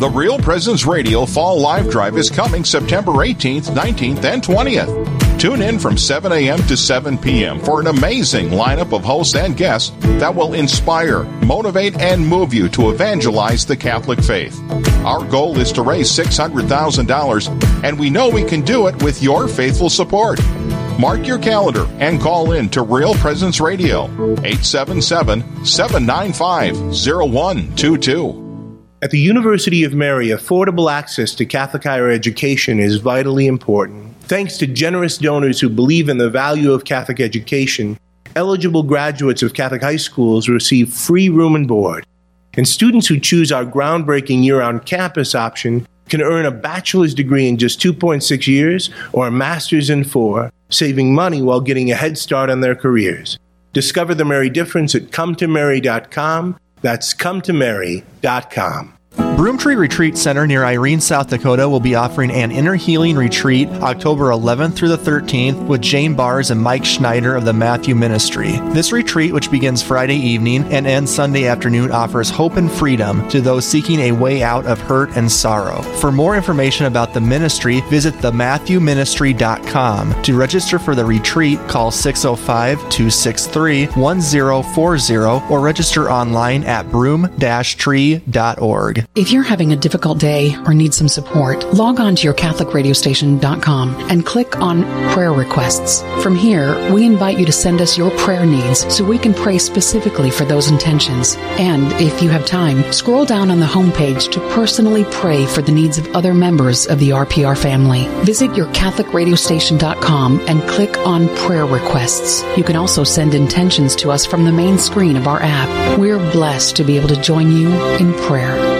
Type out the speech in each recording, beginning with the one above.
The Real Presence Radio Fall Live Drive is coming September 18th, 19th, and 20th. Tune in from 7 a.m. to 7 p.m. for an amazing lineup of hosts and guests that will inspire, motivate, and move you to evangelize the Catholic faith. Our goal is to raise $600,000, and we know we can do it with your faithful support. Mark your calendar and call in to Real Presence Radio, 877 795 0122. At the University of Mary, affordable access to Catholic higher education is vitally important. Thanks to generous donors who believe in the value of Catholic education, eligible graduates of Catholic high schools receive free room and board. And students who choose our groundbreaking year on campus option can earn a bachelor's degree in just 2.6 years or a master's in four, saving money while getting a head start on their careers. Discover the Mary difference at cometomary.com. That's cometomary.com. Thank you. Broomtree Retreat Center near Irene, South Dakota will be offering an inner healing retreat October 11th through the 13th with Jane Bars and Mike Schneider of the Matthew Ministry. This retreat, which begins Friday evening and ends Sunday afternoon, offers hope and freedom to those seeking a way out of hurt and sorrow. For more information about the ministry, visit thematthewministry.com. To register for the retreat, call 605 263 1040 or register online at broom-tree.org. If you're having a difficult day or need some support, log on to your CatholicRadioStation.com and click on Prayer Requests. From here, we invite you to send us your prayer needs so we can pray specifically for those intentions. And if you have time, scroll down on the homepage to personally pray for the needs of other members of the RPR family. Visit your CatholicRadioStation.com and click on Prayer Requests. You can also send intentions to us from the main screen of our app. We're blessed to be able to join you in prayer.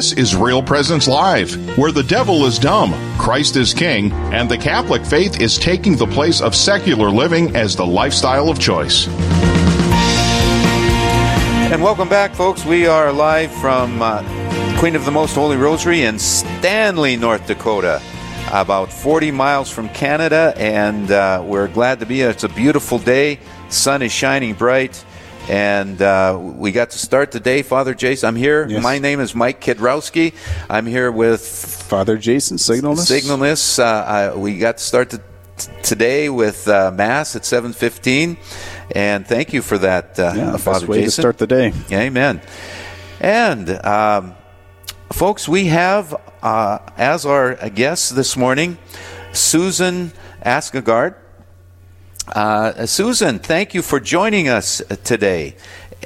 This is Real Presence Live, where the devil is dumb, Christ is king, and the Catholic faith is taking the place of secular living as the lifestyle of choice. And welcome back, folks. We are live from uh, Queen of the Most Holy Rosary in Stanley, North Dakota, about 40 miles from Canada, and uh, we're glad to be here. It's a beautiful day. Sun is shining bright. And uh, we got to start the day, Father Jason. I'm here. Yes. My name is Mike Kidrowski. I'm here with Father Jason Signalness. Signalness. Uh, I, we got to start the, today with uh, Mass at 7:15, and thank you for that, uh, Yeah, Father best way to start the day. Amen. And um, folks, we have uh, as our guest this morning Susan Askegard. Uh, Susan, thank you for joining us today.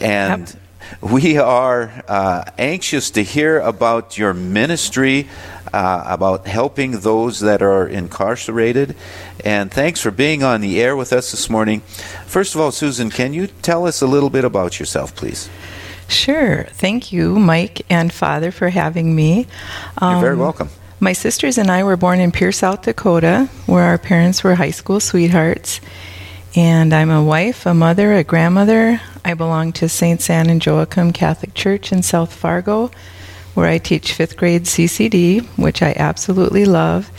And we are uh, anxious to hear about your ministry, uh, about helping those that are incarcerated. And thanks for being on the air with us this morning. First of all, Susan, can you tell us a little bit about yourself, please? Sure. Thank you, Mike and Father, for having me. You're very Um, welcome. My sisters and I were born in Pierce, South Dakota, where our parents were high school sweethearts. And I'm a wife, a mother, a grandmother. I belong to Sts. Anne and Joachim Catholic Church in South Fargo, where I teach fifth grade CCD, which I absolutely love.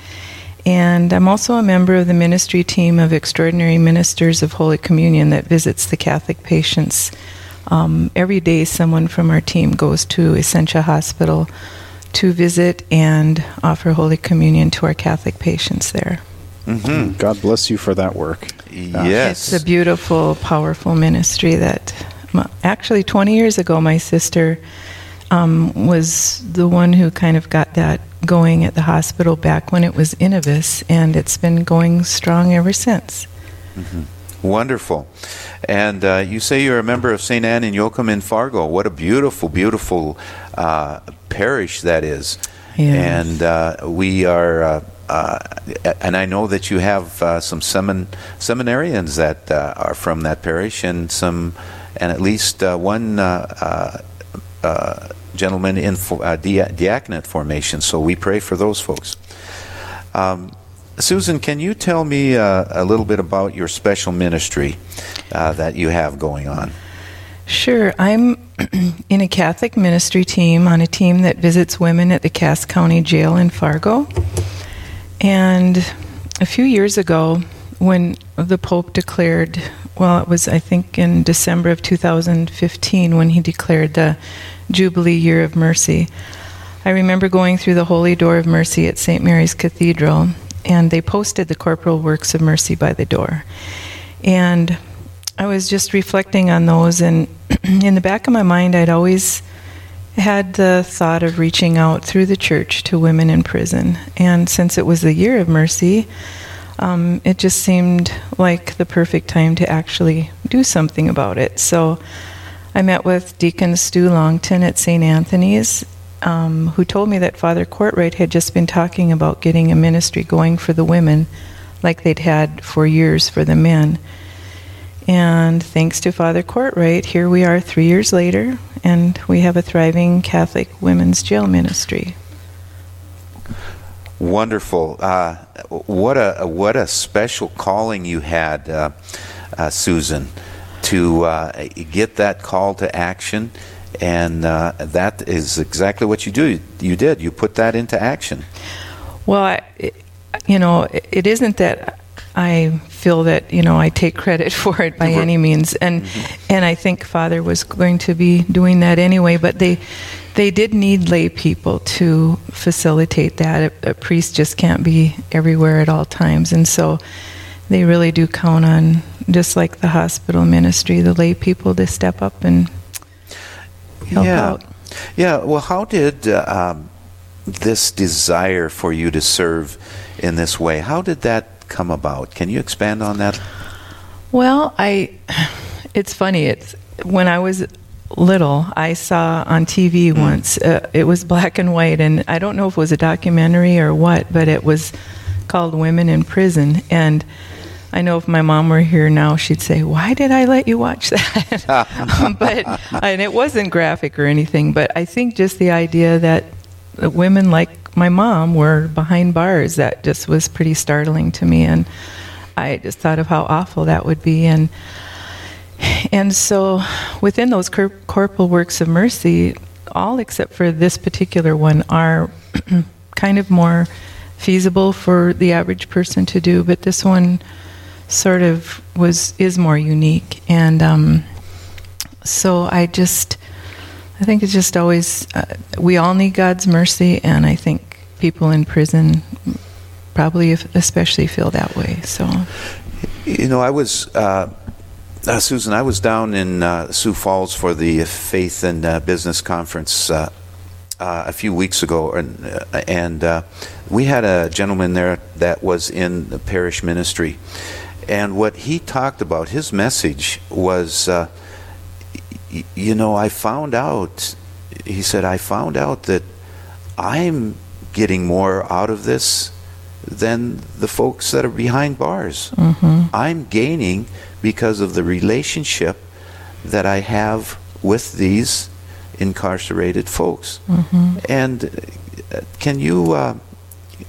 And I'm also a member of the ministry team of Extraordinary Ministers of Holy Communion that visits the Catholic patients. Um, every day, someone from our team goes to Essentia Hospital to visit and offer Holy Communion to our Catholic patients there. Mm-hmm. God bless you for that work. Yes. It's a beautiful, powerful ministry that actually 20 years ago, my sister um, was the one who kind of got that going at the hospital back when it was Innovis, and it's been going strong ever since. Wonderful. And uh, you say you're a member of St. Anne and Joachim in Fargo. What a beautiful, beautiful uh, parish that is. Yes. And uh, we are, uh, uh, and I know that you have uh, some semin- seminarians that uh, are from that parish and some and at least uh, one uh, uh, uh, gentleman in uh, diaconate formation. So we pray for those folks. Um, Susan, can you tell me uh, a little bit about your special ministry uh, that you have going on? Sure. I'm in a Catholic ministry team on a team that visits women at the Cass County Jail in Fargo. And a few years ago, when the Pope declared, well, it was, I think, in December of 2015 when he declared the Jubilee Year of Mercy. I remember going through the Holy Door of Mercy at St. Mary's Cathedral, and they posted the Corporal Works of Mercy by the door. And I was just reflecting on those, and in the back of my mind, I'd always had the thought of reaching out through the church to women in prison. And since it was the year of mercy, um, it just seemed like the perfect time to actually do something about it. So I met with Deacon Stu Longton at St. Anthony's, um, who told me that Father Courtwright had just been talking about getting a ministry going for the women, like they'd had for years for the men. And thanks to Father Courtwright, here we are three years later, and we have a thriving Catholic women's jail ministry. Wonderful. Uh, what a what a special calling you had, uh, uh, Susan, to uh, get that call to action, and uh, that is exactly what you do. You did. You put that into action. Well, I, you know, it isn't that I feel that you know I take credit for it by any means, and mm-hmm. and I think Father was going to be doing that anyway. But they they did need lay people to facilitate that. A, a priest just can't be everywhere at all times, and so they really do count on just like the hospital ministry, the lay people to step up and help yeah. out. Yeah. Well, how did uh, um, this desire for you to serve in this way? How did that come about? Can you expand on that? Well, I it's funny. It's when I was little, I saw on TV mm. once. Uh, it was black and white, and I don't know if it was a documentary or what, but it was called "Women in Prison." And I know if my mom were here now, she'd say, "Why did I let you watch that?" but and it wasn't graphic or anything. But I think just the idea that women like my mom were behind bars. That just was pretty startling to me, and I just thought of how awful that would be. And and so, within those cor- corporal works of mercy, all except for this particular one are kind of more feasible for the average person to do, but this one sort of was is more unique. And um, so I just I think it's just always, uh, we all need God's mercy, and I think people in prison probably especially feel that way. So, you know, I was. Uh, uh, Susan, I was down in uh, Sioux Falls for the Faith and uh, Business Conference uh, uh, a few weeks ago, and, and we had a gentleman there that was in the parish ministry. And what he talked about, his message was you know, I found out, he said, I found out that I'm getting more out of this than the folks that are behind bars. Mm-hmm. I'm gaining because of the relationship that I have with these incarcerated folks. Mm-hmm. And uh, can you uh,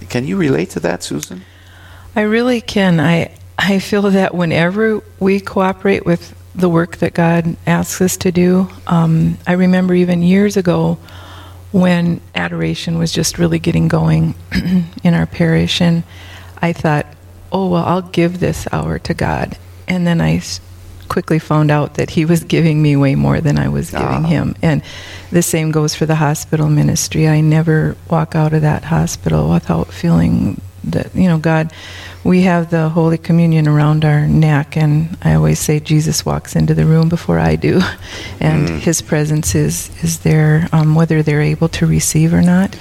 can you relate to that, Susan? I really can. I I feel that whenever we cooperate with the work that God asks us to do. Um, I remember even years ago when adoration was just really getting going in our parish, and I thought, oh, well, I'll give this hour to God. And then I quickly found out that He was giving me way more than I was giving ah. Him. And the same goes for the hospital ministry. I never walk out of that hospital without feeling that, you know, God we have the Holy Communion around our neck, and I always say Jesus walks into the room before I do, and mm. His presence is is there, um, whether they're able to receive or not.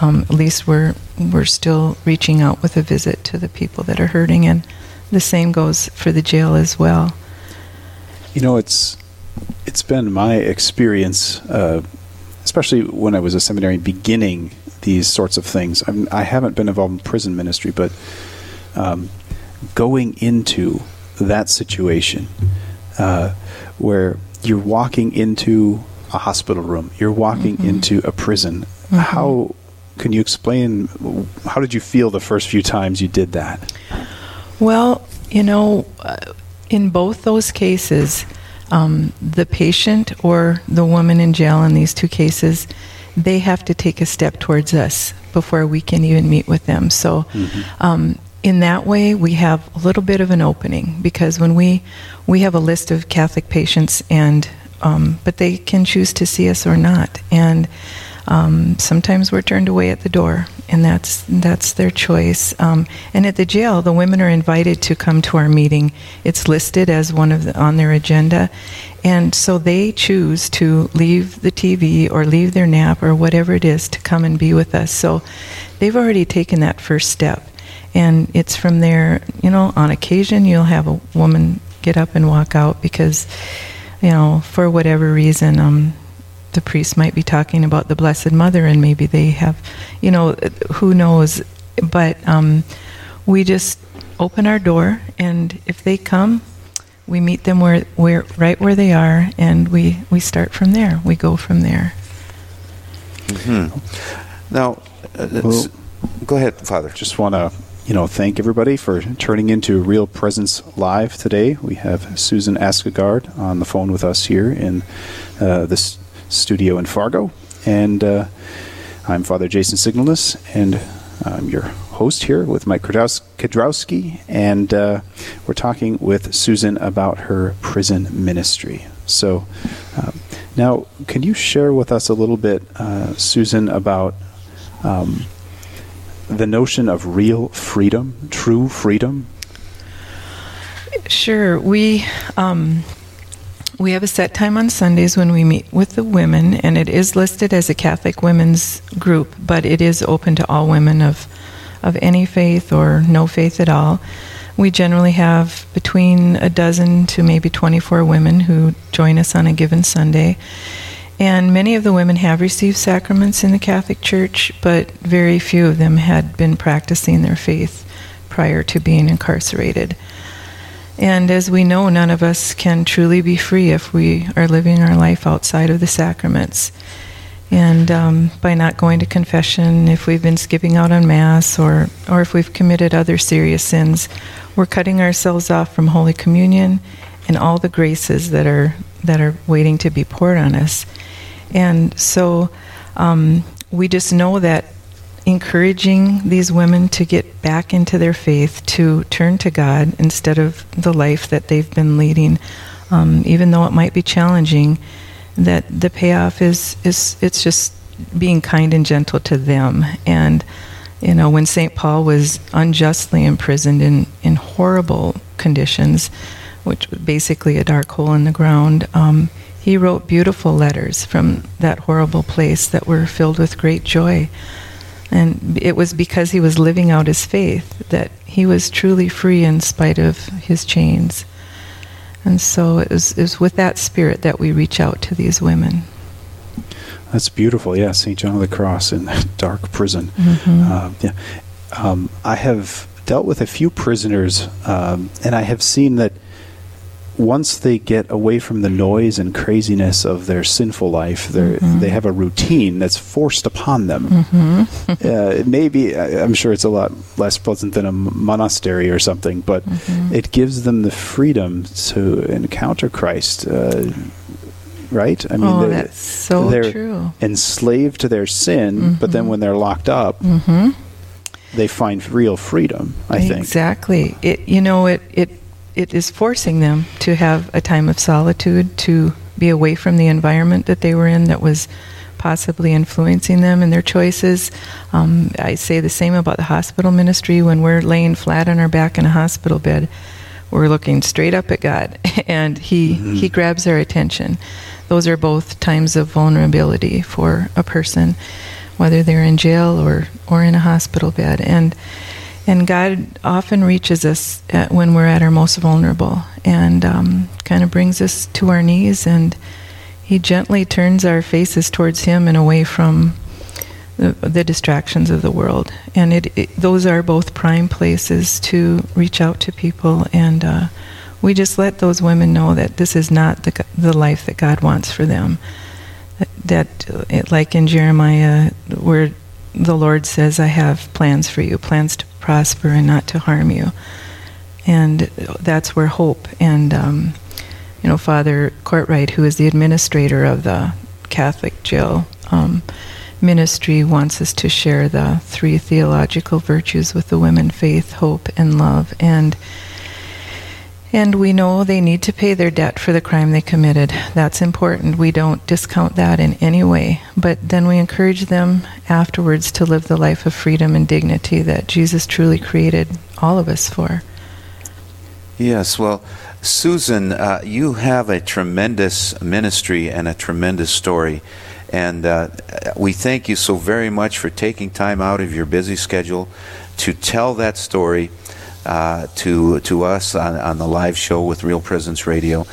Um, at least we're we're still reaching out with a visit to the people that are hurting, and the same goes for the jail as well. You know, it's it's been my experience, uh, especially when I was a seminary beginning these sorts of things. I'm, I have not been involved in prison ministry, but um, going into that situation uh, where you're walking into a hospital room, you're walking Mm-hmm. into a prison. How can you explain? How did you feel the first few times you did that? Well, you know, uh, in both those cases, um, the patient or the woman in jail in these two cases, they have to take a step towards us before we can even meet with them. So, um, in that way, we have a little bit of an opening because when we we have a list of Catholic patients, and um, but they can choose to see us or not, and um, sometimes we're turned away at the door, and that's that's their choice. Um, and at the jail, the women are invited to come to our meeting. It's listed as one of the, on their agenda, and so they choose to leave the TV or leave their nap or whatever it is to come and be with us. So they've already taken that first step, and it's from there. You know, on occasion you'll have a woman get up and walk out because, you know, for whatever reason. Um, the priest might be talking about the Blessed Mother, and maybe they have, you know, who knows. But um, we just open our door, and if they come, we meet them where, where right where they are, and we, we start from there. We go from there. Now, uh, Well- go ahead, Father. Just want to, you know, thank everybody for turning into Real Presence Live today. We have Susan Askegard on the phone with us here in uh, this studio in Fargo, and uh, I'm Father Jason Signalness, and I'm your host here with Mike Kudrows- Kudrowski, and uh, we're talking with Susan about her prison ministry. So, um, now, can you share with us a little bit, uh, Susan, about um, the notion of real freedom, true freedom? Sure. We um, we have a set time on Sundays when we meet with the women, and it is listed as a Catholic women's group, but it is open to all women of of any faith or no faith at all. We generally have between a dozen to maybe 24 women who join us on a given Sunday. And many of the women have received sacraments in the Catholic Church, but very few of them had been practicing their faith prior to being incarcerated. And as we know, none of us can truly be free if we are living our life outside of the sacraments. And um, by not going to confession, if we've been skipping out on Mass, or, or if we've committed other serious sins, we're cutting ourselves off from Holy Communion and all the graces that are, that are waiting to be poured on us. And so um, we just know that encouraging these women to get back into their faith, to turn to God instead of the life that they've been leading, um, even though it might be challenging, that the payoff is, is it's just being kind and gentle to them. And, you know, when St. Paul was unjustly imprisoned in, in horrible conditions, which was basically a dark hole in the ground, um, he wrote beautiful letters from that horrible place that were filled with great joy. And it was because he was living out his faith that he was truly free in spite of his chains. And so it was, it was with that spirit that we reach out to these women. That's beautiful. Yeah, St. John of the Cross in that dark prison. Mm-hmm. Uh, yeah. Um, I have dealt with a few prisoners, um, and I have seen that once they get away from the noise and craziness of their sinful life, Mm-hmm. they have a routine that's forced upon them. Mm-hmm. uh, it may be, I- I'm sure it's a lot less pleasant than a monastery or something, but Mm-hmm. it gives them the freedom to encounter Christ. Uh, right? I Oh, they're- that's so they're true. enslaved to their sin, but then when they're locked up, Mm-hmm. they find real freedom. I think. Exactly. It you know it it it is forcing them to have a time of solitude to be away from the environment that they were in that was possibly influencing them in their choices. Um, I say the same about the hospital ministry when we're laying flat on our back in a hospital bed. We're looking straight up at God, and He He grabs our attention. Those are both times of vulnerability for a person, whether they're in jail or or in a hospital bed, and and God often reaches us at, when we're at our most vulnerable, and um, kind of brings us to our knees, and He gently turns our faces towards Him and away from the, the distractions of the world. And it, it, those are both prime places to reach out to people, and uh, we just let those women know that this is not the, the life that God wants for them. That, that it, like in Jeremiah, where the Lord says, I have plans for you, plans to prosper and not to harm you. And that's where hope and, um, you know, Father Courtwright, who is the administrator of the Catholic jail um, ministry, wants us to share the three theological virtues with the women faith, hope, and love. And and we know they need to pay their debt for the crime they committed. That's important. We don't discount that in any way. But then we encourage them afterwards to live the life of freedom and dignity that Jesus truly created all of us for. Yes, well, Susan, uh, you have a tremendous ministry and a tremendous story. And uh, we thank you so very much for taking time out of your busy schedule to tell that story uh, to to us on, on the live show with Real Presence Radio.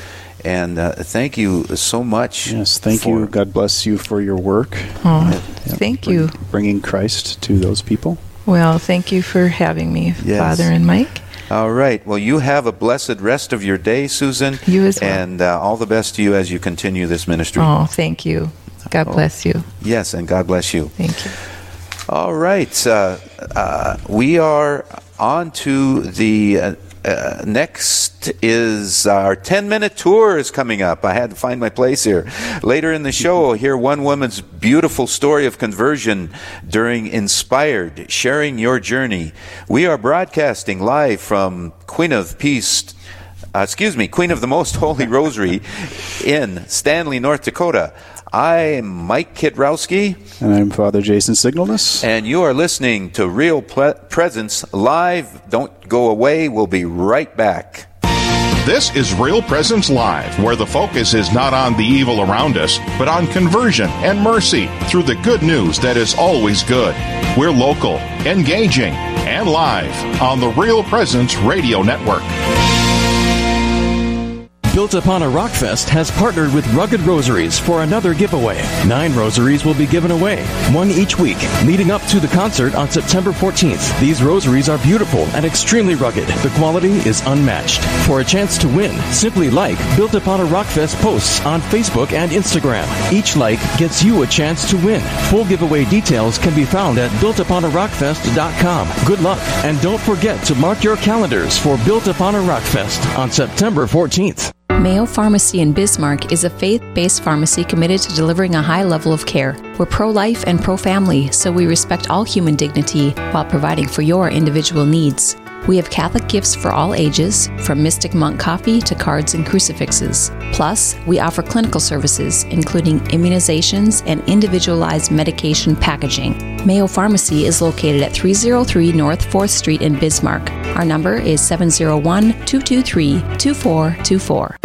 And uh, thank you so much. Yes, thank you. God bless you for your work. Oh, yep, thank bring, you. Bringing Christ to those people. Well, thank you for having me, yes. Father and Mike. All right. Well, you have a blessed rest of your day, Susan. You as well. And uh, all the best to you as you continue this ministry. Oh, thank you. God oh, bless you. Yes, and God bless you. Thank you. All right. Uh, uh, we are on to the uh, uh, next is our 10 minute tour is coming up. I had to find my place here. Later in the show, we'll hear one woman's beautiful story of conversion during Inspired, sharing your journey. We are broadcasting live from Queen of Peace. Uh, excuse me, Queen of the Most Holy Rosary in Stanley, North Dakota. I'm Mike Kidrowski. And I'm Father Jason Signalness. And you are listening to Real Ple- Presence Live. Don't go away. We'll be right back. This is Real Presence Live, where the focus is not on the evil around us, but on conversion and mercy through the good news that is always good. We're local, engaging, and live on the Real Presence Radio Network. Built Upon a Rockfest has partnered with Rugged Rosaries for another giveaway. Nine rosaries will be given away, one each week, leading up to the concert on September 14th. These rosaries are beautiful and extremely rugged. The quality is unmatched. For a chance to win, simply like Built Upon a Rockfest posts on Facebook and Instagram. Each like gets you a chance to win. Full giveaway details can be found at builtuponarockfest.com. Good luck, and don't forget to mark your calendars for Built Upon a Rockfest on September 14th. Mayo Pharmacy in Bismarck is a faith based pharmacy committed to delivering a high level of care. We're pro life and pro family, so we respect all human dignity while providing for your individual needs. We have Catholic gifts for all ages, from Mystic Monk coffee to cards and crucifixes. Plus, we offer clinical services, including immunizations and individualized medication packaging. Mayo Pharmacy is located at 303 North 4th Street in Bismarck. Our number is 701 223 2424.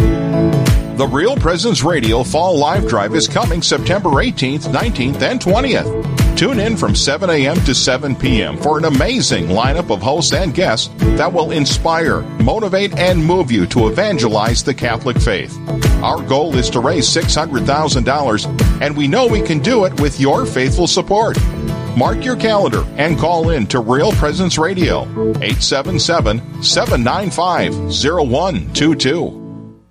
The Real Presence Radio Fall Live Drive is coming September 18th, 19th, and 20th. Tune in from 7 a.m. to 7 p.m. for an amazing lineup of hosts and guests that will inspire, motivate, and move you to evangelize the Catholic faith. Our goal is to raise $600,000, and we know we can do it with your faithful support. Mark your calendar and call in to Real Presence Radio, 877 795 0122.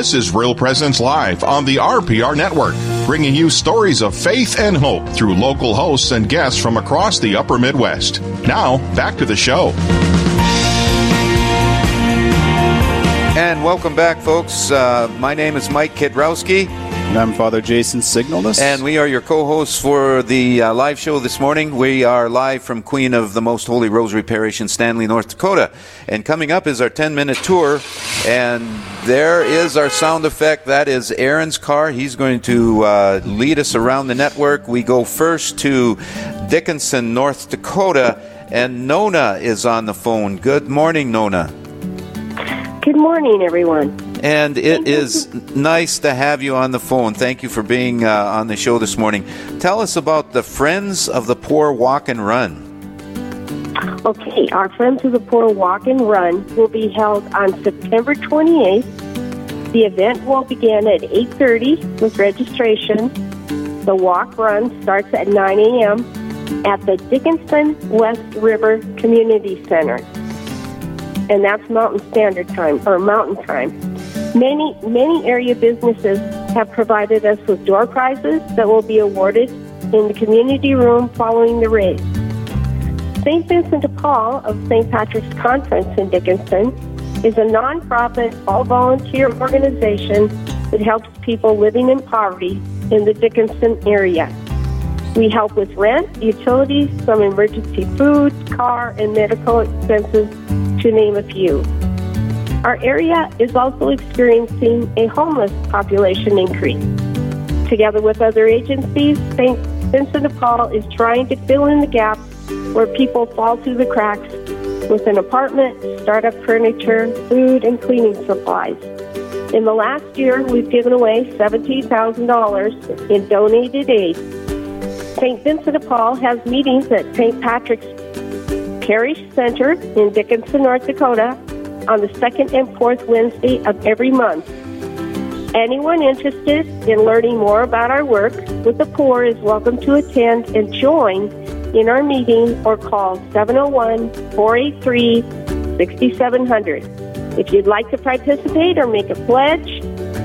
This is Real Presence Live on the RPR Network, bringing you stories of faith and hope through local hosts and guests from across the upper Midwest. Now, back to the show. And welcome back, folks. Uh, my name is Mike Kidrowski. And I'm Father Jason Signalness. And we are your co hosts for the uh, live show this morning. We are live from Queen of the Most Holy Rosary Parish in Stanley, North Dakota. And coming up is our 10 minute tour. And there is our sound effect. That is Aaron's car. He's going to uh, lead us around the network. We go first to Dickinson, North Dakota. And Nona is on the phone. Good morning, Nona. Good morning, everyone. And it is nice to have you on the phone. Thank you for being uh, on the show this morning. Tell us about the Friends of the Poor Walk and Run. Okay, our Friends of the Poor Walk and Run will be held on September 28th. The event will begin at 8:30 with registration. The walk run starts at 9 a.m. at the Dickinson West River Community Center, and that's Mountain Standard Time or Mountain Time. Many many area businesses have provided us with door prizes that will be awarded in the community room following the race. St. Vincent de Paul of St. Patrick's Conference in Dickinson is a nonprofit, all volunteer organization that helps people living in poverty in the Dickinson area. We help with rent, utilities, some emergency food, car, and medical expenses, to name a few. Our area is also experiencing a homeless population increase. Together with other agencies, St. Vincent de Paul is trying to fill in the gap where people fall through the cracks with an apartment, startup furniture, food, and cleaning supplies. In the last year, we've given away $17,000 in donated aid. St. Vincent de Paul has meetings at St. Patrick's Parish Center in Dickinson, North Dakota on the second and fourth Wednesday of every month. Anyone interested in learning more about our work with the poor is welcome to attend and join in our meeting or call 701 483 6700. If you'd like to participate or make a pledge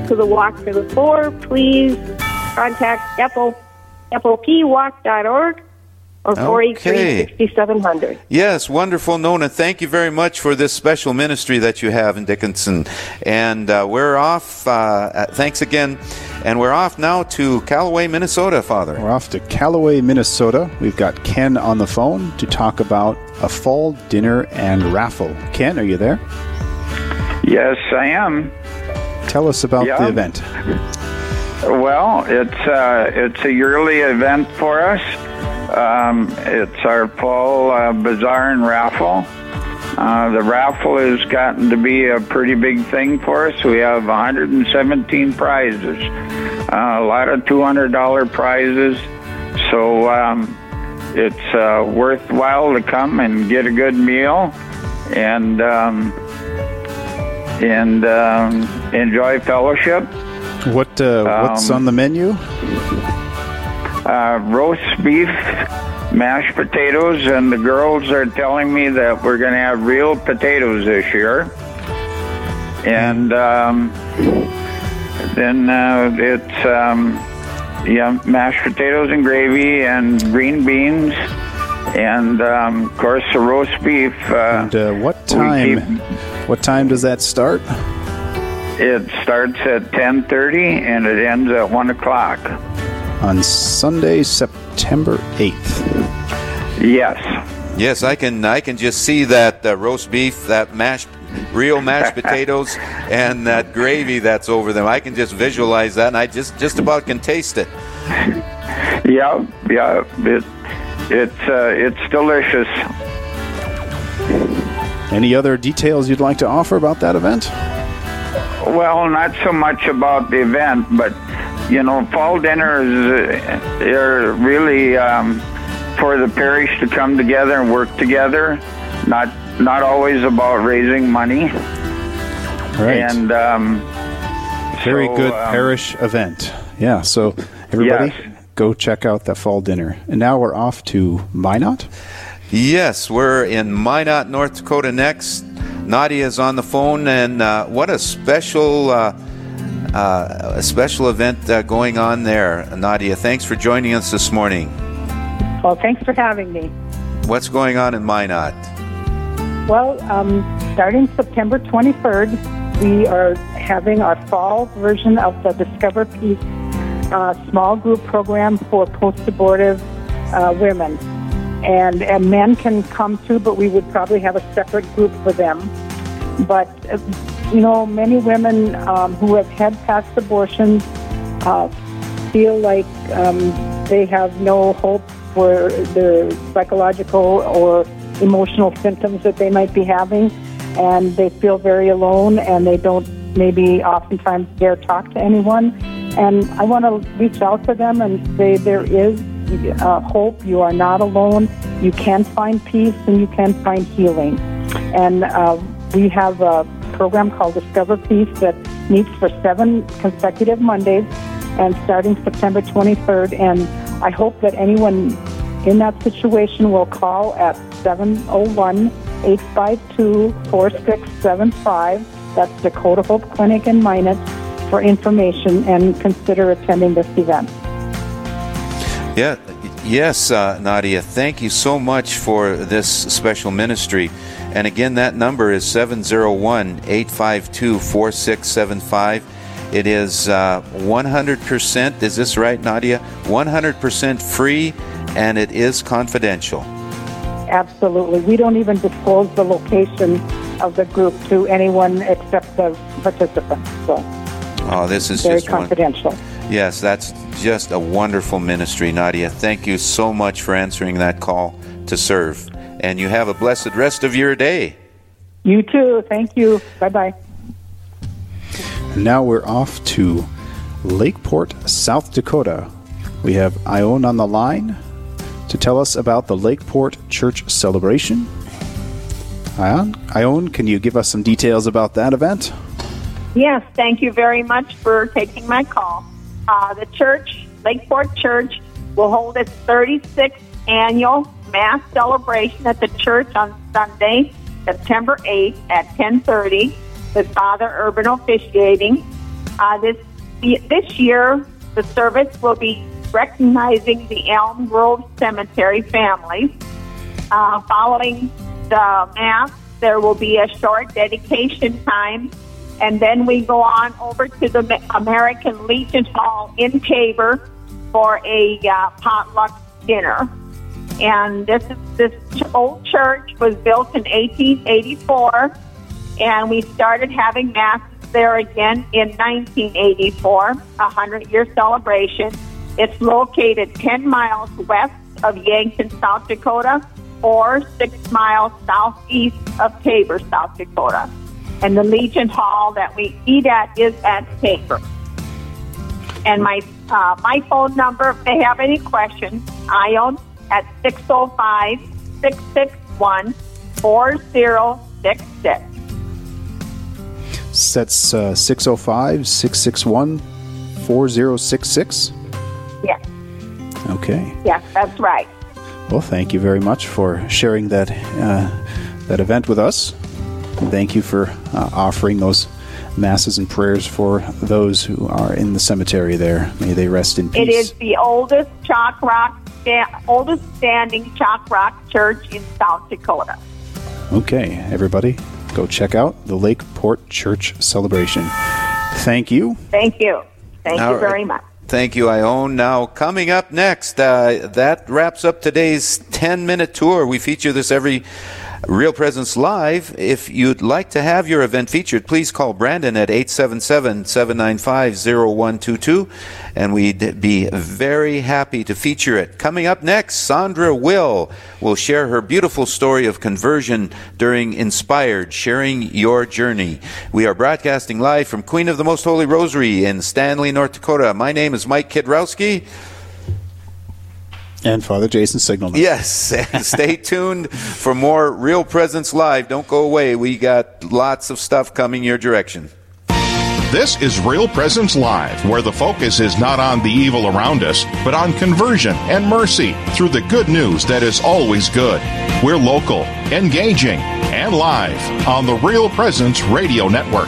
to the Walk for the Poor, please contact FO, FOPWalk.org or 483 6700. Yes, wonderful, Nona. Thank you very much for this special ministry that you have in Dickinson. And uh, we're off. Uh, thanks again. And we're off now to Callaway, Minnesota, Father. We're off to Callaway, Minnesota. We've got Ken on the phone to talk about a fall dinner and raffle. Ken, are you there? Yes, I am. Tell us about Yeah. the event. Well, it's uh, it's a yearly event for us. Um, it's our fall uh, bazaar and raffle. Uh, the raffle has gotten to be a pretty big thing for us. We have 117 prizes, uh, a lot of $200 prizes. So um, it's uh, worthwhile to come and get a good meal and um, and um, enjoy fellowship. What uh, what's Um, on the menu? Uh, roast beef, mashed potatoes, and the girls are telling me that we're going to have real potatoes this year. And um, then uh, it's um, yeah, mashed potatoes and gravy and green beans, and um, of course the roast beef. Uh, And uh, what time? keep- What time does that start? It starts at ten thirty and it ends at one o'clock. On Sunday, September eighth. Yes. Yes, I can. I can just see that uh, roast beef, that mashed, real mashed potatoes, and that gravy that's over them. I can just visualize that, and I just just about can taste it. Yeah, yeah. It, it's uh, it's delicious. Any other details you'd like to offer about that event? Well, not so much about the event, but you know, fall dinners uh, are really um, for the parish to come together and work together. Not not always about raising money. Right. And um, Very so, good um, parish event. Yeah. So everybody, go check out the fall dinner. And now we're off to Minot. Yes, we're in Minot, North Dakota next. Nadia is on the phone, and uh, what a special, uh, uh, a special event uh, going on there, Nadia. Thanks for joining us this morning. Well, thanks for having me. What's going on in Minot? Well, um, starting September 23rd, we are having our fall version of the Discover Peace uh, small group program for post-abortive uh, women. And, and men can come too, but we would probably have a separate group for them. But, uh, you know, many women um, who have had past abortions uh, feel like um, they have no hope for the psychological or emotional symptoms that they might be having, and they feel very alone, and they don't maybe oftentimes dare talk to anyone. And I want to reach out to them and say there is uh, hope. You are not alone. You can find peace and you can find healing. And uh, we have a program called Discover Peace that meets for seven consecutive Mondays and starting September 23rd. And I hope that anyone in that situation will call at 701 852 4675. That's Dakota Hope Clinic in Minot for information and consider attending this event. Yeah, yes, uh, Nadia. Thank you so much for this special ministry. And again, that number is 701 852 4675. It is uh, 100%, is this right, Nadia? 100% free and it is confidential. Absolutely. We don't even disclose the location of the group to anyone except the participants. So. Oh, this is very confidential. One, yes, that's just a wonderful ministry, Nadia. Thank you so much for answering that call to serve. And you have a blessed rest of your day. You too. Thank you. Bye bye. Now we're off to Lakeport, South Dakota. We have Ione on the line to tell us about the Lakeport Church celebration. Ione, Ione, can you give us some details about that event? Yes, thank you very much for taking my call. Uh, the church, Lakeport Church, will hold its 36th annual Mass celebration at the church on Sunday, September 8th at 10:30, with Father Urban officiating. Uh, this this year, the service will be recognizing the Elm Grove Cemetery families. Uh, following the Mass, there will be a short dedication time and then we go on over to the American Legion Hall in Tabor for a uh, potluck dinner. And this is this old church was built in 1884, and we started having masses there again in 1984, a hundred year celebration. It's located 10 miles west of Yankton, South Dakota, or six miles southeast of Tabor, South Dakota and the Legion Hall that we eat at is at Tabor. And my uh, my phone number, if they have any questions, Ione at 605 661 4066. That's uh, 605 661 4066? Yes. Okay. Yes, that's right. Well, thank you very much for sharing that uh, that event with us. Thank you for uh, offering those masses and prayers for those who are in the cemetery there. May they rest in peace. It is the oldest chalk rock, sta- oldest standing chalk rock church in South Dakota. Okay, everybody, go check out the Lakeport Church celebration. Thank you. Thank you. Thank All you very right. much. Thank you, Ione. Now, coming up next, uh, that wraps up today's 10 minute tour. We feature this every Real Presence Live. If you'd like to have your event featured, please call Brandon at 877 795 0122, and we'd be very happy to feature it. Coming up next, Sandra Will will share her beautiful story of conversion during Inspired, sharing your journey. We are broadcasting live from Queen of the Most Holy Rosary in Stanley, North Dakota. My name is Mike Kidrowski. And Father Jason Signalman. Yes, and stay tuned for more Real Presence Live. Don't go away. We got lots of stuff coming your direction. This is Real Presence Live, where the focus is not on the evil around us, but on conversion and mercy through the good news that is always good. We're local, engaging, and live on the Real Presence Radio Network.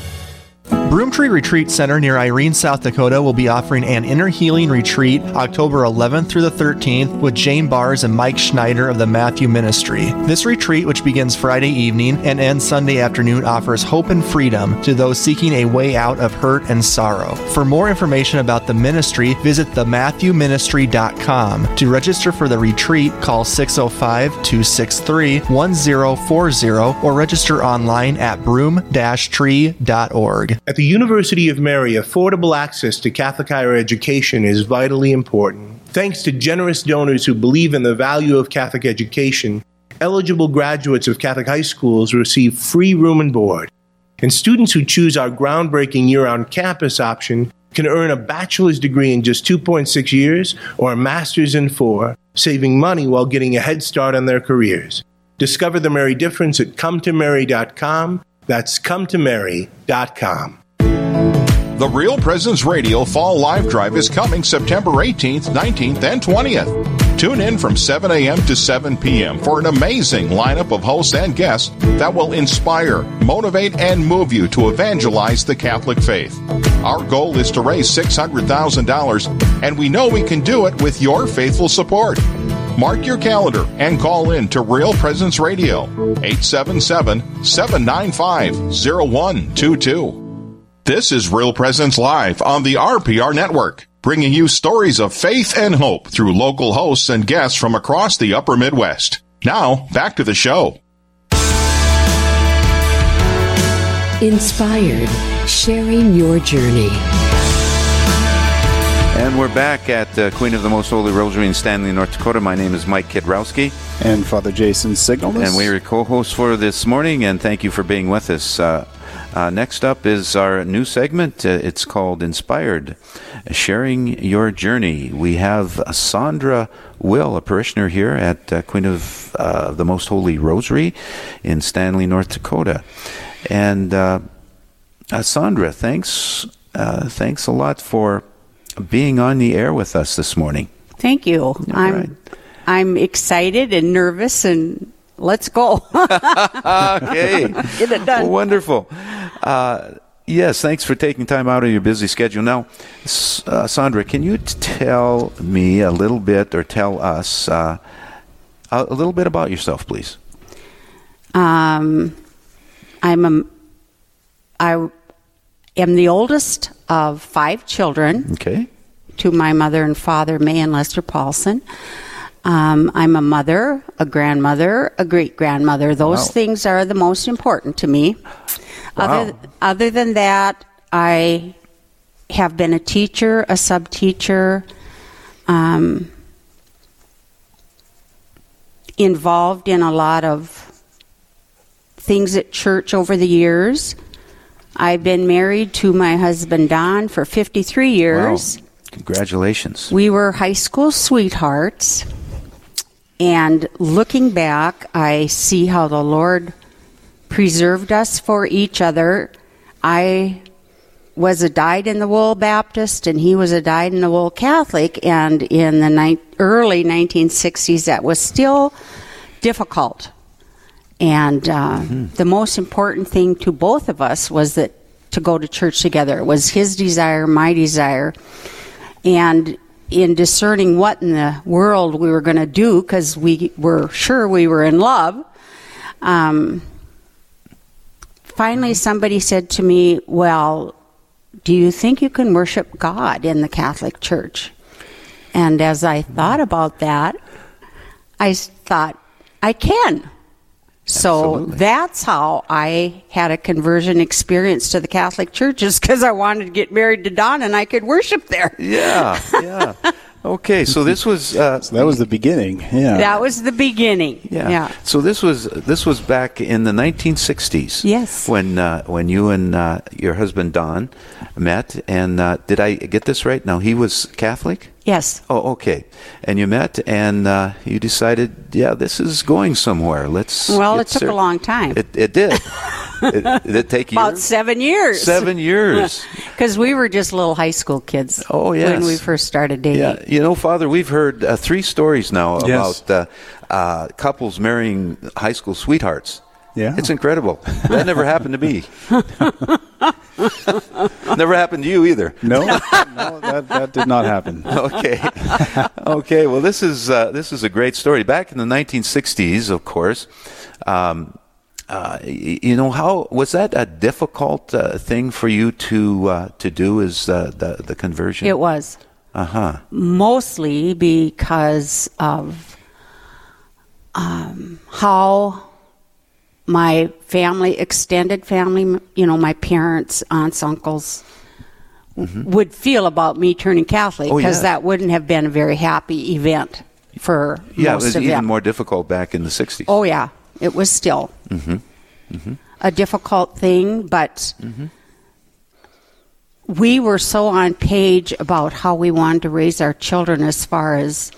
Broomtree Retreat Center near Irene, South Dakota will be offering an inner healing retreat October 11th through the 13th with Jane Bars and Mike Schneider of the Matthew Ministry. This retreat, which begins Friday evening and ends Sunday afternoon, offers hope and freedom to those seeking a way out of hurt and sorrow. For more information about the ministry, visit thematthewministry.com. To register for the retreat, call 605 263 1040 or register online at broom-tree.org. At the University of Mary, affordable access to Catholic higher education is vitally important. Thanks to generous donors who believe in the value of Catholic education, eligible graduates of Catholic high schools receive free room and board. And students who choose our groundbreaking year round campus option can earn a bachelor's degree in just 2.6 years or a master's in four, saving money while getting a head start on their careers. Discover the Mary difference at cometomary.com. That's cometomary.com. The Real Presence Radio Fall Live Drive is coming September 18th, 19th, and 20th. Tune in from 7 a.m. to 7 p.m. for an amazing lineup of hosts and guests that will inspire, motivate, and move you to evangelize the Catholic faith. Our goal is to raise $600,000, and we know we can do it with your faithful support. Mark your calendar and call in to Real Presence Radio, 877 795 0122. This is Real Presence Live on the RPR Network, bringing you stories of faith and hope through local hosts and guests from across the upper Midwest. Now, back to the show. Inspired, sharing your journey. And we're back at uh, Queen of the Most Holy Rosary in Stanley, North Dakota. My name is Mike Kidrowski. And Father Jason Signalness. And we're co hosts for this morning, and thank you for being with us. Uh, uh, next up is our new segment. Uh, it's called Inspired, Sharing Your Journey. We have Sandra Will, a parishioner here at uh, Queen of uh, the Most Holy Rosary in Stanley, North Dakota. And uh, uh, Sandra, thanks, thanks a lot for being on the air with us this morning. Thank you. All I'm right. I'm excited and nervous and let's go. okay. Get it done. Wonderful. Uh, yes, thanks for taking time out of your busy schedule. Now, uh, Sandra, can you tell me a little bit or tell us uh, a little bit about yourself, please? Um, I'm a, I am the oldest of five children. Okay. To my mother and father, May and Lester Paulson. Um, I'm a mother, a grandmother, a great grandmother. Those wow. things are the most important to me. Wow. Other, other than that, I have been a teacher, a sub teacher, um, involved in a lot of things at church over the years. I've been married to my husband Don for 53 years. Wow. Congratulations. We were high school sweethearts. And looking back, I see how the Lord preserved us for each other. I was a dyed in the wool Baptist and he was a dyed in the wool Catholic. And in the ni- early 1960s, that was still difficult. And uh, mm-hmm. the most important thing to both of us was that to go to church together. It was his desire, my desire. And in discerning what in the world we were going to do because we were sure we were in love. Um, finally, somebody said to me, Well, do you think you can worship God in the Catholic Church? And as I thought about that, I thought, I can. So Absolutely. that's how I had a conversion experience to the Catholic Church, is because I wanted to get married to Don and I could worship there. Yeah, yeah. Okay, so this was uh, so that was the beginning. Yeah. That was the beginning. Yeah. yeah. So this was this was back in the 1960s. Yes. When uh, when you and uh, your husband Don met, and uh, did I get this right? Now he was Catholic. Yes. Oh, okay. And you met, and uh, you decided, yeah, this is going somewhere. Let's. Well, it took ser- a long time. It, it did. it, did it take you? About years? seven years. Seven years. Because we were just little high school kids. Oh, yes. When we first started dating. Yeah, you know, Father, we've heard uh, three stories now Yes. about uh, uh, couples marrying high school sweethearts. Yeah. It's incredible. That never happened to me. never happened to you either. No, no, that, that did not happen. okay. okay. Well, this is uh, this is a great story. Back in the 1960s, of course. Um, uh, you know how was that a difficult uh, thing for you to uh, to do? Is uh, the the conversion? It was. Uh huh. Mostly because of um, how my family, extended family, you know, my parents, aunts, uncles, would feel about me turning Catholic Mm-hmm. Oh, because yeah. that wouldn't have been a very happy event for Yeah, it was even them. more difficult back in the 60s. Oh yeah, it was still Mm-hmm. a difficult thing, but Mm-hmm. we were so on page about how we wanted to raise our children as far as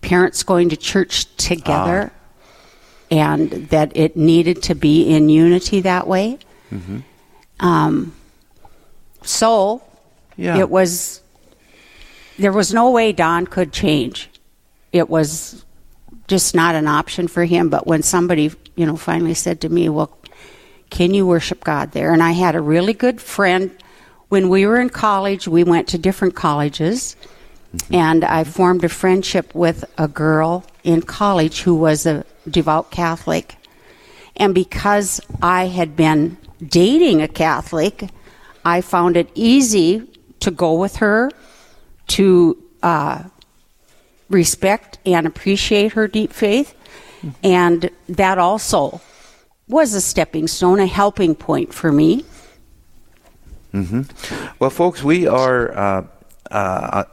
parents going to church together and that it needed to be in unity that way. Mm-hmm. Um, so Yeah. it was there was no way Don could change. It was just not an option for him. But when somebody, you know, finally said to me, "Well, can you worship God there?" and I had a really good friend when we were in college. We went to different colleges, and I formed a friendship with a girl in college who was a devout Catholic. And because I had been dating a Catholic, I found it easy to go with her, to uh, respect and appreciate her deep faith. And that also was a stepping stone, a helping point for me. hmm Well, folks, we are uh, uh,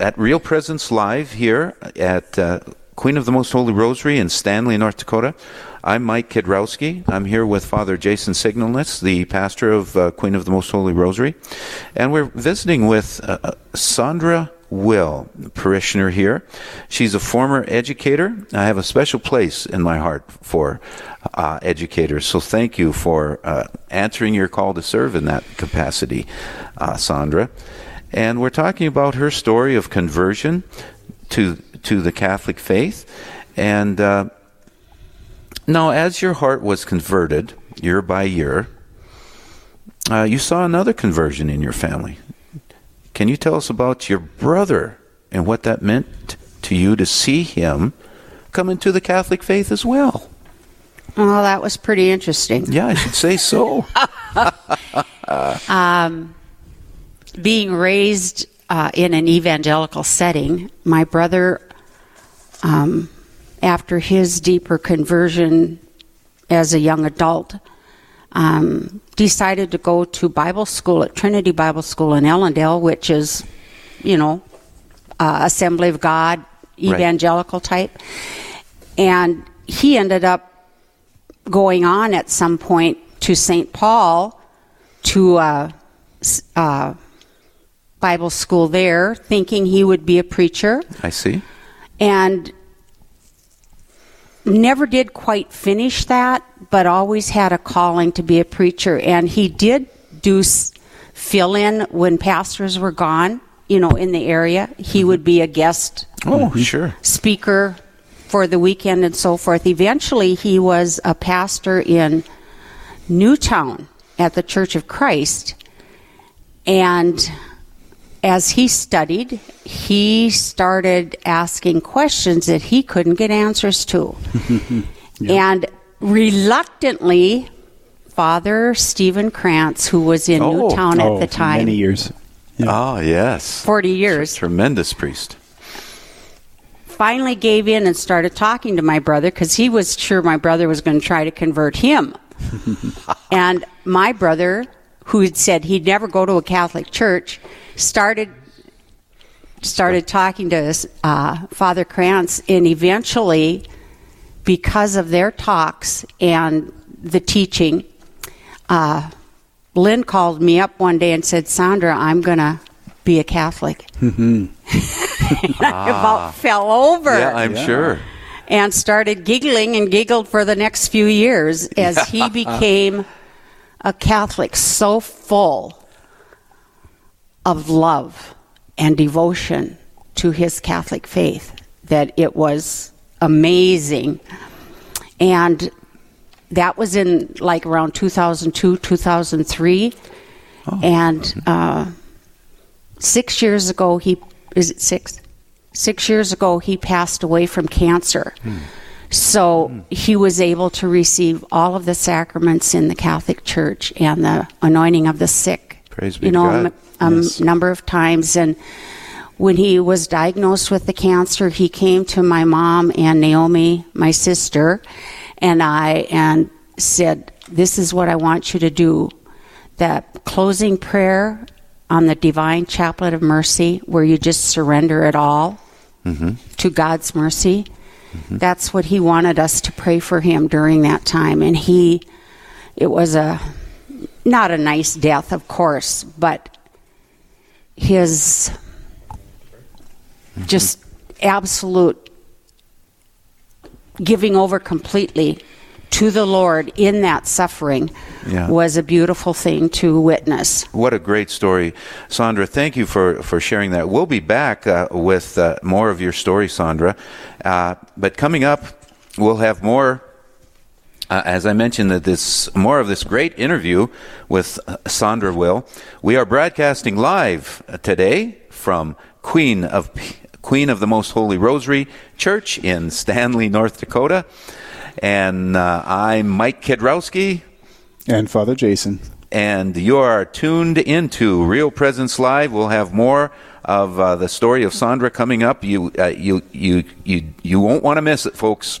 at Real Presence Live here at uh, Queen of the Most Holy Rosary in Stanley, North Dakota. I'm Mike Kidrowski. I'm here with Father Jason Signalness, the pastor of uh, Queen of the Most Holy Rosary. And we're visiting with uh, uh, Sandra Will, parishioner here. She's a former educator. I have a special place in my heart for uh, educators. So thank you for uh, answering your call to serve in that capacity, uh, Sandra. And we're talking about her story of conversion to to the Catholic faith. And uh, now, as your heart was converted year by year, uh, you saw another conversion in your family. Can you tell us about your brother and what that meant to you to see him come into the Catholic faith as well? Well, that was pretty interesting. Yeah, I should say so. um, being raised uh, in an evangelical setting, my brother, um, after his deeper conversion as a young adult, um, decided to go to Bible school at Trinity Bible School in Ellendale, which is, you know, uh, Assembly of God, Right. evangelical type. And he ended up going on at some point to St. Paul to uh, uh, Bible school there, thinking he would be a preacher, I see. and never did quite finish that, but always had a calling to be a preacher. And he did do s- fill in when pastors were gone, you know, in the area. He mm-hmm. would be a guest Oh, sure. speaker for the weekend and so forth. Eventually, he was a pastor in Newtown at the Church of Christ. And as he studied, he started asking questions that he couldn't get answers to. And reluctantly, Father Stephen Krantz, who was in Newtown at the time, Oh, Many years. Ah, yes. 40 years, Tremendous priest. finally gave in and started talking to my brother because he was sure my brother was going to try to convert him. and my brother, who had said he'd never go to a Catholic church, started started talking to uh, Father Krantz, and eventually, because of their talks and the teaching, uh, Lynn called me up one day and said, Sandra, I'm going to be a Catholic. Mm-hmm. I about fell over. Yeah, I'm sure. And started giggling and giggled for the next few years as he became a Catholic so full of love and devotion to his Catholic faith that it was amazing. And that was in like around 2002, 2003. And uh, six years ago, he is it six? Six years ago, he passed away from cancer. So he was able to receive all of the sacraments in the Catholic Church and the anointing of the sick. Praise be you to know, a, a Yes. number of times. And when he was diagnosed with the cancer, he came to my mom and Naomi, my sister, and I, and said, "This is what I want you to do." That closing prayer on the Divine Chaplet of Mercy, where you just surrender it all Mm-hmm. to God's mercy. That's what he wanted us to pray for him during that time. And he, it was a, not a nice death, of course, but his just absolute giving over completely to the Lord in that suffering Yeah. was a beautiful thing to witness. What a great story. Sandra, thank you for, for sharing that. We'll be back uh, with uh, more of your story, Sandra. Uh, but coming up, we'll have more. Uh, as I mentioned, that this more of this great interview with uh, Sandra Will. We are broadcasting live uh, today from Queen of P- Queen of the Most Holy Rosary Church in Stanley, North Dakota, and uh, I'm Mike Kidrowski. And Father Jason. And you are tuned into Real Presence Live. We'll have more of uh, the story of Sandra coming up. You, uh, you, you, you, you won't want to miss it, folks.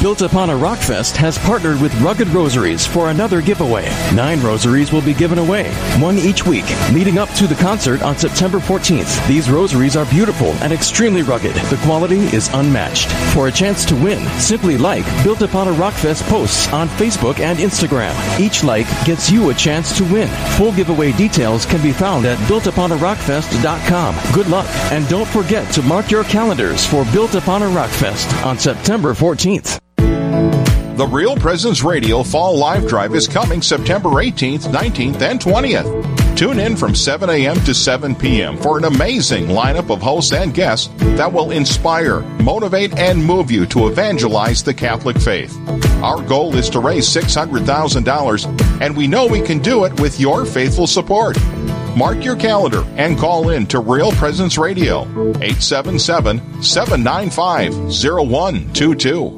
Built Upon a Rockfest has partnered with Rugged Rosaries for another giveaway. Nine rosaries will be given away, one each week, leading up to the concert on September 14th. These rosaries are beautiful and extremely rugged. The quality is unmatched. For a chance to win, simply like Built Upon a Rockfest posts on Facebook and Instagram. Each like gets you a chance to win. Full giveaway details can be found at builtuponarockfest.com. Good luck, and don't forget to mark your calendars for Built Upon a Rockfest on September 14th. The Real Presence Radio Fall Live Drive is coming September 18th, 19th, and 20th. Tune in from 7 a.m. to 7 p.m. for an amazing lineup of hosts and guests that will inspire, motivate, and move you to evangelize the Catholic faith. Our goal is to raise $600,000, and we know we can do it with your faithful support. Mark your calendar and call in to Real Presence Radio, 877 795 0122.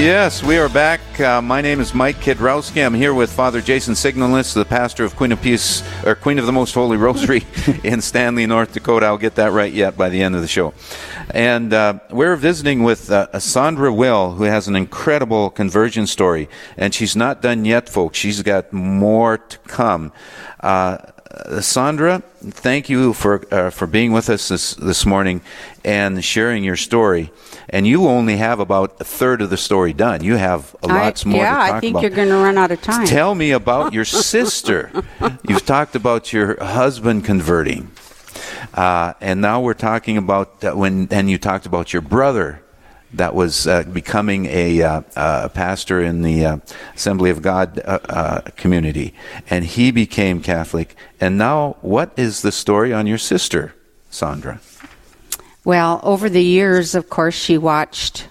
Yes, we are back. Uh, my name is Mike Kidrowski. I'm here with Father Jason Signalness, the pastor of Queen of Peace or Queen of the Most Holy Rosary in Stanley, North Dakota. I'll get that right yet by the end of the show. And uh, we're visiting with uh, Sandra Will, who has an incredible conversion story, and she's not done yet, folks. She's got more to come. Uh, Sandra, thank you for uh, for being with us this this morning and sharing your story. And you only have about a third of the story done. You have a lots more yeah, to talk I think about. you're going to run out of time. Tell me about your sister. You've talked about your husband converting, uh, and now we're talking about uh, when. And you talked about your brother that was uh, becoming a uh, pastor in the uh, Assembly of God uh, uh, community, and he became Catholic. And now, what is the story on your sister, Sandra? Well, over the years, of course, she watched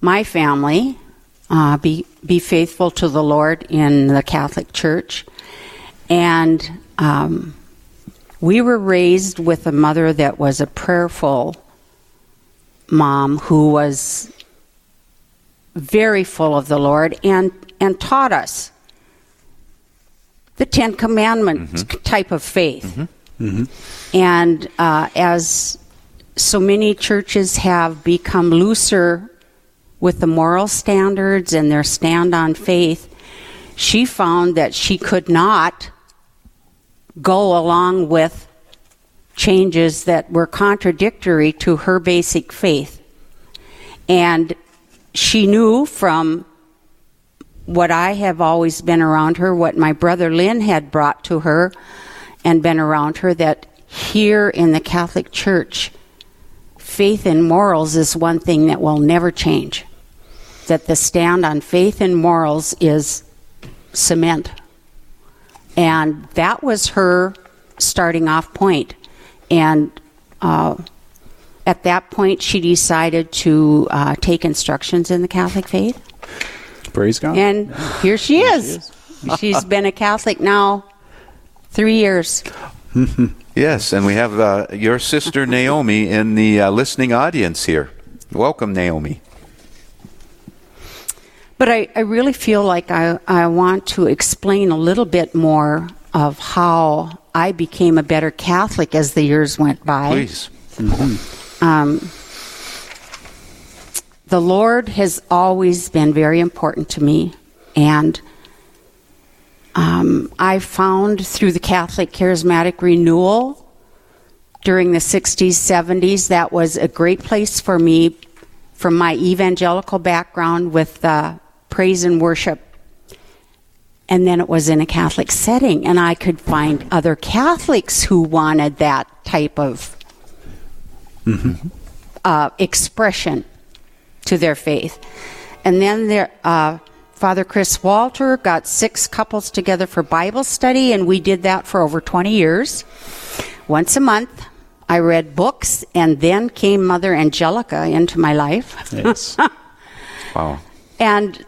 my family uh, be be faithful to the Lord in the Catholic Church, and um, we were raised with a mother that was a prayerful mom who was very full of the Lord and and taught us the Ten Commandments mm-hmm. type of faith. Mm-hmm. Mm-hmm. And uh, as so many churches have become looser with the moral standards and their stand on faith, she found that she could not go along with changes that were contradictory to her basic faith. And she knew from what I have always been around her, what my brother Lynn had brought to her and been around her, that here in the Catholic Church, faith and morals is one thing that will never change. That the stand on faith and morals is cement. And that was her starting off point. And uh, at that point, she decided to uh, take instructions in the Catholic faith. Praise God. And here she is. She's been a Catholic now three years. yes, and we have uh, your sister Naomi in the uh, listening audience here. Welcome, Naomi. But I, I really feel like I, I want to explain a little bit more of how I became a better Catholic as the years went by. Please. Um, the Lord has always been very important to me, and um, I found through the Catholic Charismatic Renewal during the 60s, 70s, that was a great place for me from my evangelical background with uh, praise and worship. And then it was in a Catholic setting, and I could find other Catholics who wanted that type of uh, expression to their faith. And then there, uh, Father Chris Walter got six couples together for Bible study, and we did that for over 20 years. Once a month, I read books, and then came Mother Angelica into my life. Yes. wow. And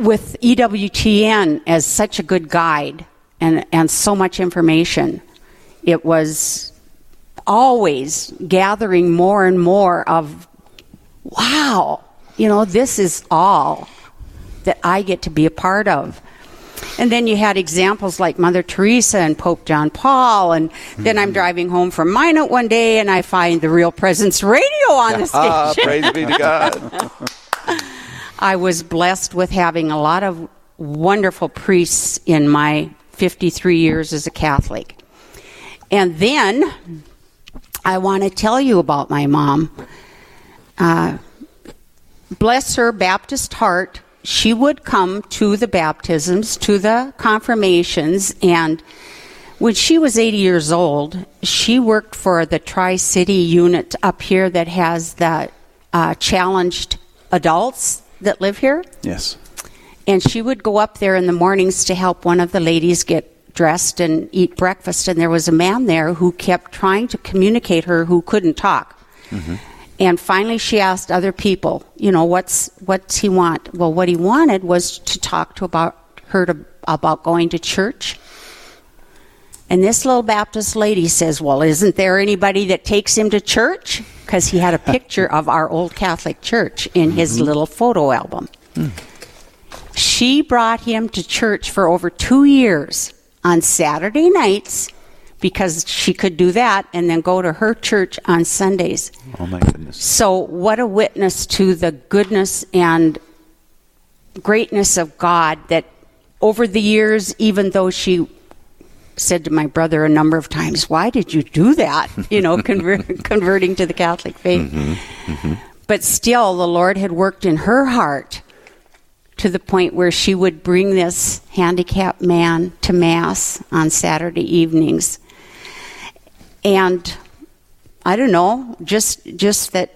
with EWTN as such a good guide and, and so much information, it was always gathering more and more of, wow, you know, this is all that I get to be a part of. And then you had examples like Mother Teresa and Pope John Paul. And then I'm driving home from Minot one day and I find the Real Presence radio on the station. Ah, praise be to God. I was blessed with having a lot of wonderful priests in my 53 years as a Catholic. And then I want to tell you about my mom. Uh, bless her Baptist heart, she would come to the baptisms, to the confirmations, and when she was 80 years old, she worked for the Tri City unit up here that has the uh, challenged adults that live here. Yes. And she would go up there in the mornings to help one of the ladies get dressed and eat breakfast. And there was a man there who kept trying to communicate her who couldn't talk. Mm-hmm. And finally, she asked other people, you know, what's what's he want? Well, what he wanted was to talk to about her to, about going to church. And this little Baptist lady says, Well, isn't there anybody that takes him to church? Because he had a picture of our old Catholic church in his Mm-hmm. little photo album. She brought him to church for over two years on Saturday nights because she could do that and then go to her church on Sundays. Oh my goodness. So, what a witness to the goodness and greatness of God that over the years, even though she said to my brother a number of times, Why did you do that? You know, conver- converting to the Catholic faith. Mm-hmm. But still, the Lord had worked in her heart to the point where she would bring this handicapped man to Mass on Saturday evenings. And I don't know, just just that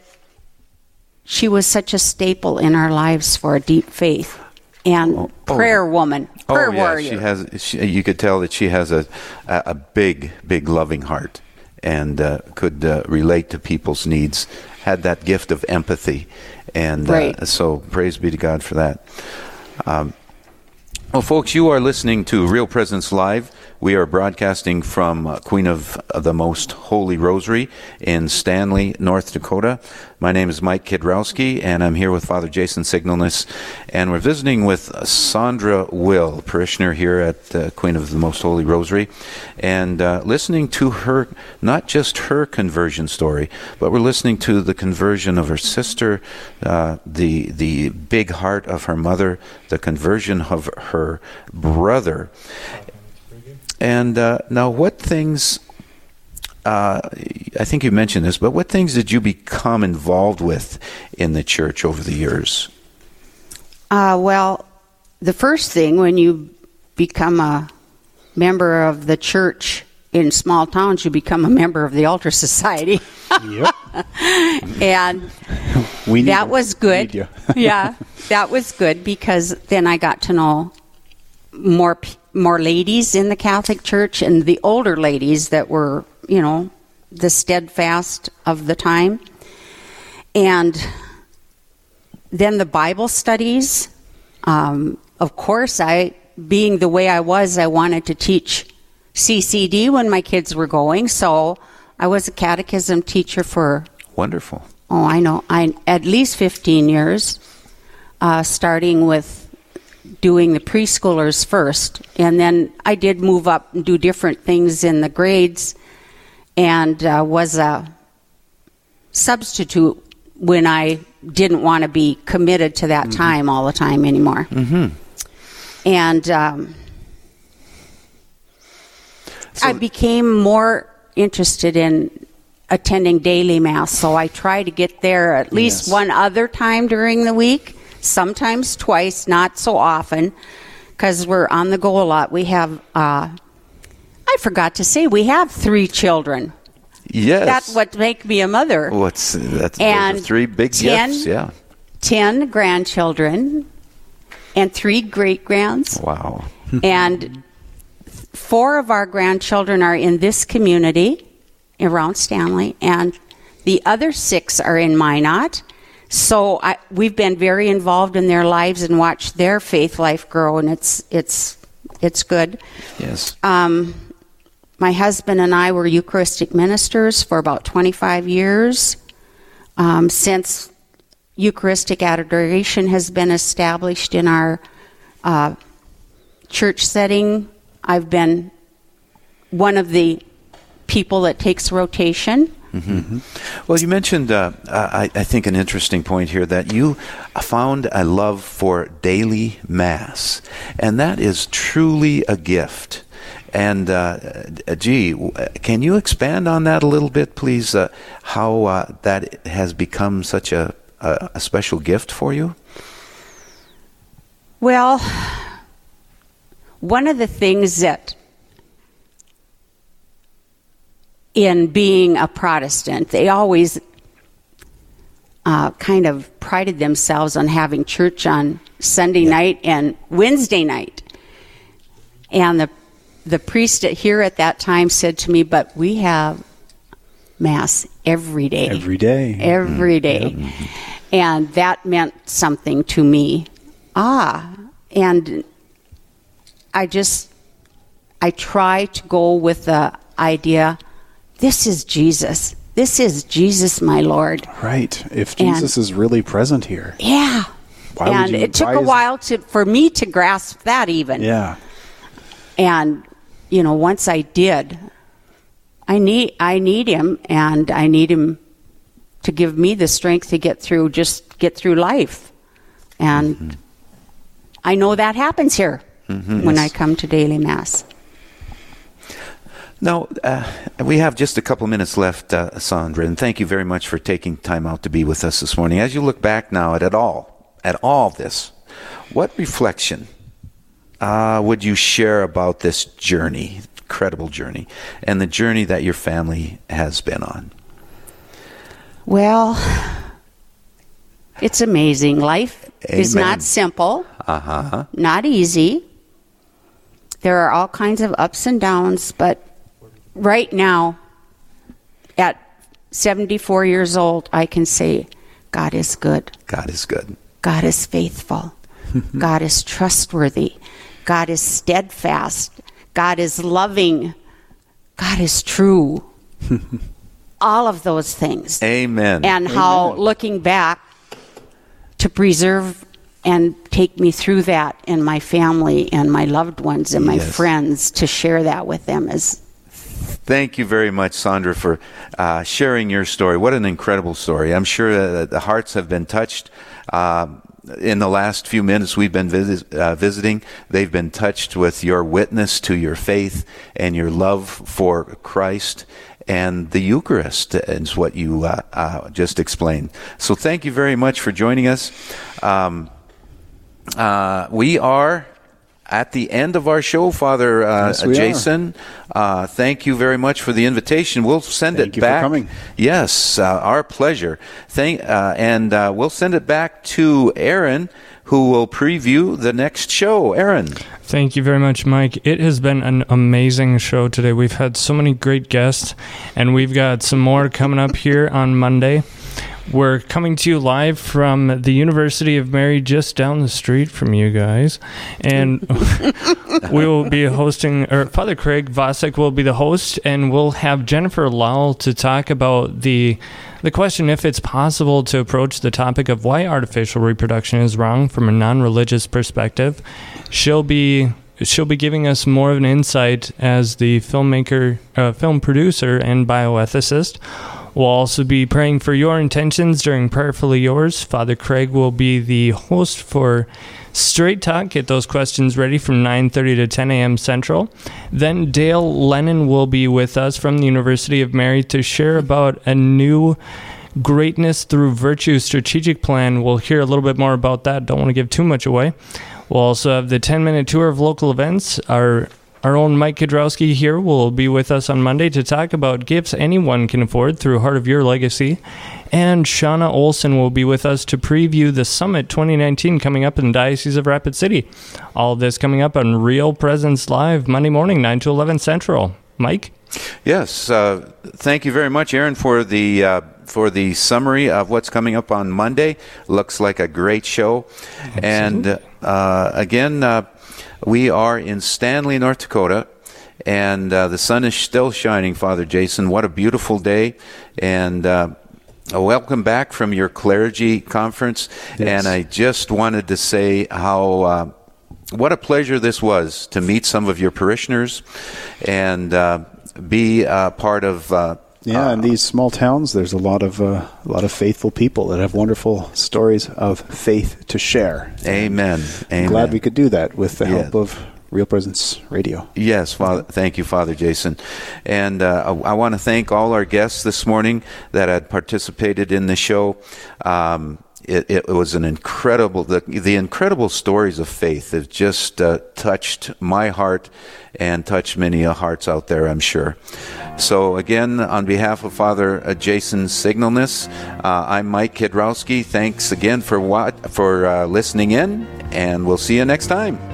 she was such a staple in our lives for a deep faith and prayer woman, prayer oh yeah, warrior. she has. She, you could tell that she has a a, a big, big loving heart, and uh, could uh, relate to people's needs. Had that gift of empathy, and Right. uh, so praise be to God for that. Um, well, folks, you are listening to Real Presence Live. We are broadcasting from uh, Queen of the Most Holy Rosary in Stanley, North Dakota. My name is Mike Kidrowski, and I'm here with Father Jason Signalness, and we're visiting with Sandra Will, parishioner here at uh, Queen of the Most Holy Rosary, and uh, listening to her, not just her conversion story, but we're listening to the conversion of her sister, uh, the the big heart of her mother, the conversion of her brother. And uh, now, what things? Uh, I think you mentioned this, but what things did you become involved with in the church over the years? Uh, well, the first thing when you become a member of the church in small towns, you become a member of the Altar Society. Yep. and We need that you. was We good. need you. yeah, that was good because then I got to know more p- more ladies in the Catholic Church and the older ladies that were, you know, the steadfast of the time. And then the Bible studies. Um, of course, I, being the way I was, I wanted to teach CCD when my kids were going. So I was a catechism teacher for Wonderful. oh, I know, I at least 15 years, uh, starting with doing the preschoolers first. And then I did move up and do different things in the grades and uh, was a substitute when I didn't want to be committed to that time all the time anymore. Mm-hmm. And um, I became more interested in attending daily mass, so I try to get there at least Yes. one other time during the week, sometimes twice, not so often, because we're on the go a lot. We have, uh, I forgot to say, we have three children. Yes. That's what make me a mother. What's that's And three big 10 gifts? Yeah. 10 grandchildren and three great grands. Wow. and four of our grandchildren are in this community around Stanley, and the other six are in Minot. So I, we've been very involved in their lives and watched their faith life grow, and it's it's it's good. Yes. Um, my husband and I were Eucharistic ministers for about 25 years. Um, since Eucharistic adoration has been established in our uh, church setting, I've been one of the people that takes rotation. Hmm Well, you mentioned, uh, I, I think, an interesting point here that you found a love for daily Mass, and that is truly a gift. And, uh, gee, can you expand on that a little bit, please? Uh, how uh, that has become such a, a, a special gift for you? Well, one of the things that in being a Protestant, they always uh, kind of prided themselves on having church on Sunday night and Wednesday night. And the the priest here at that time said to me, "But we have mass every day, Every day. every day," and that meant something to me. Ah, and I just I try to go with the idea this is Jesus. This is Jesus, my Lord. Right. If And- Jesus is really present here. Yeah. Why would and you- it took a while to for me to grasp that even. Yeah. And you know, once I did, I need I need him and I need him to give me the strength to get through just get through life. And I know that happens here Mhm. when Yes. I come to daily mass. Now, uh, we have just a couple minutes left, uh, Sandra, and thank you very much for taking time out to be with us this morning. As you look back now at it all, at all this, what reflection uh, would you share about this journey, incredible journey, and the journey that your family has been on? Well, it's amazing. Life is not simple, Uh huh. not easy. There are all kinds of ups and downs, but right now, at 74 years old, I can say God is good. God is good. God is faithful. God is trustworthy. God is steadfast. God is loving. God is true. All of those things. Amen. And how looking back to preserve and take me through that and my family and my loved ones and my Yes. friends to share that with them is Thank you very much, Sandra, for uh, sharing your story. What an incredible story. I'm sure uh, the hearts have been touched. Um in the last few minutes we've been uh, visiting, they've been touched with your witness to your faith and your love for Christ. And the Eucharist is what you uh, uh, just explained. So thank you very much for joining us. Um, uh, we are at the end of our show, Father uh, Yes. Jason. Uh, thank you very much for the invitation. We'll send Thank it you for back. coming. Yes, uh, our pleasure. Thank, uh, and uh, we'll send it back to Aaron, who will preview the next show. Aaron. Thank you very much, Mike. It has been an amazing show today. We've had so many great guests, and we've got some more coming up here on Monday. We're coming to you live from the University of Mary, just down the street from you guys, and we will be hosting. Or Father Craig Vasek will be the host, and we'll have Jennifer Lahl to talk about the the question if it's possible to approach the topic of why artificial reproduction is wrong from a non-religious perspective. She'll be she'll be giving us more of an insight as the filmmaker, uh, film producer, and bioethicist. We'll also be praying for your intentions during Prayerfully Yours. Father Craig will be the host for Straight Talk. Get those questions ready from 9:30 to 10 a.m. Central. Then Dale Lennon will be with us from the University of Mary to share about a new Greatness Through Virtue strategic plan. We'll hear a little bit more about that. Don't want to give too much away. We'll also have the 10 minute tour of local events. Our our own Mike Kidrowski here will be with us on Monday to talk about gifts anyone can afford through Heart of Your Legacy. And Shauna Olson will be with us to preview the Summit 2019 coming up in the Diocese of Rapid City. All of this coming up on Real Presence Live Monday morning, 9 to 11 Central. Mike? Yes, uh, thank you very much, Aaron, for the uh, for the summary of what's coming up on Monday. Looks like a great show, and uh, again, uh, we are in Stanley, North Dakota, and uh, the sun is still shining. Father Jason, what a beautiful day, and. Uh, uh, Welcome back from your clergy conference, and I just wanted to say how uh, what a pleasure this was to meet some of your parishioners and uh, be uh, part of. Uh, Yeah, in these small towns, there's a lot of uh, a lot of faithful people that have wonderful stories of faith to share. Amen. Amen. glad we could do that with the Yeah. help of Real Presence Radio. Yes, Father. Thank you, Father Jason. And uh, I, I want to thank all our guests this morning that had participated in the show. Um, it, it was an incredible, the, the incredible stories of faith have just uh, touched my heart and touched many uh, hearts out there, I'm sure. So, again, on behalf of Father uh, Jason Signalness, uh, I'm Mike Kidrowski. Thanks again for, what, for uh, listening in, and we'll see you next time.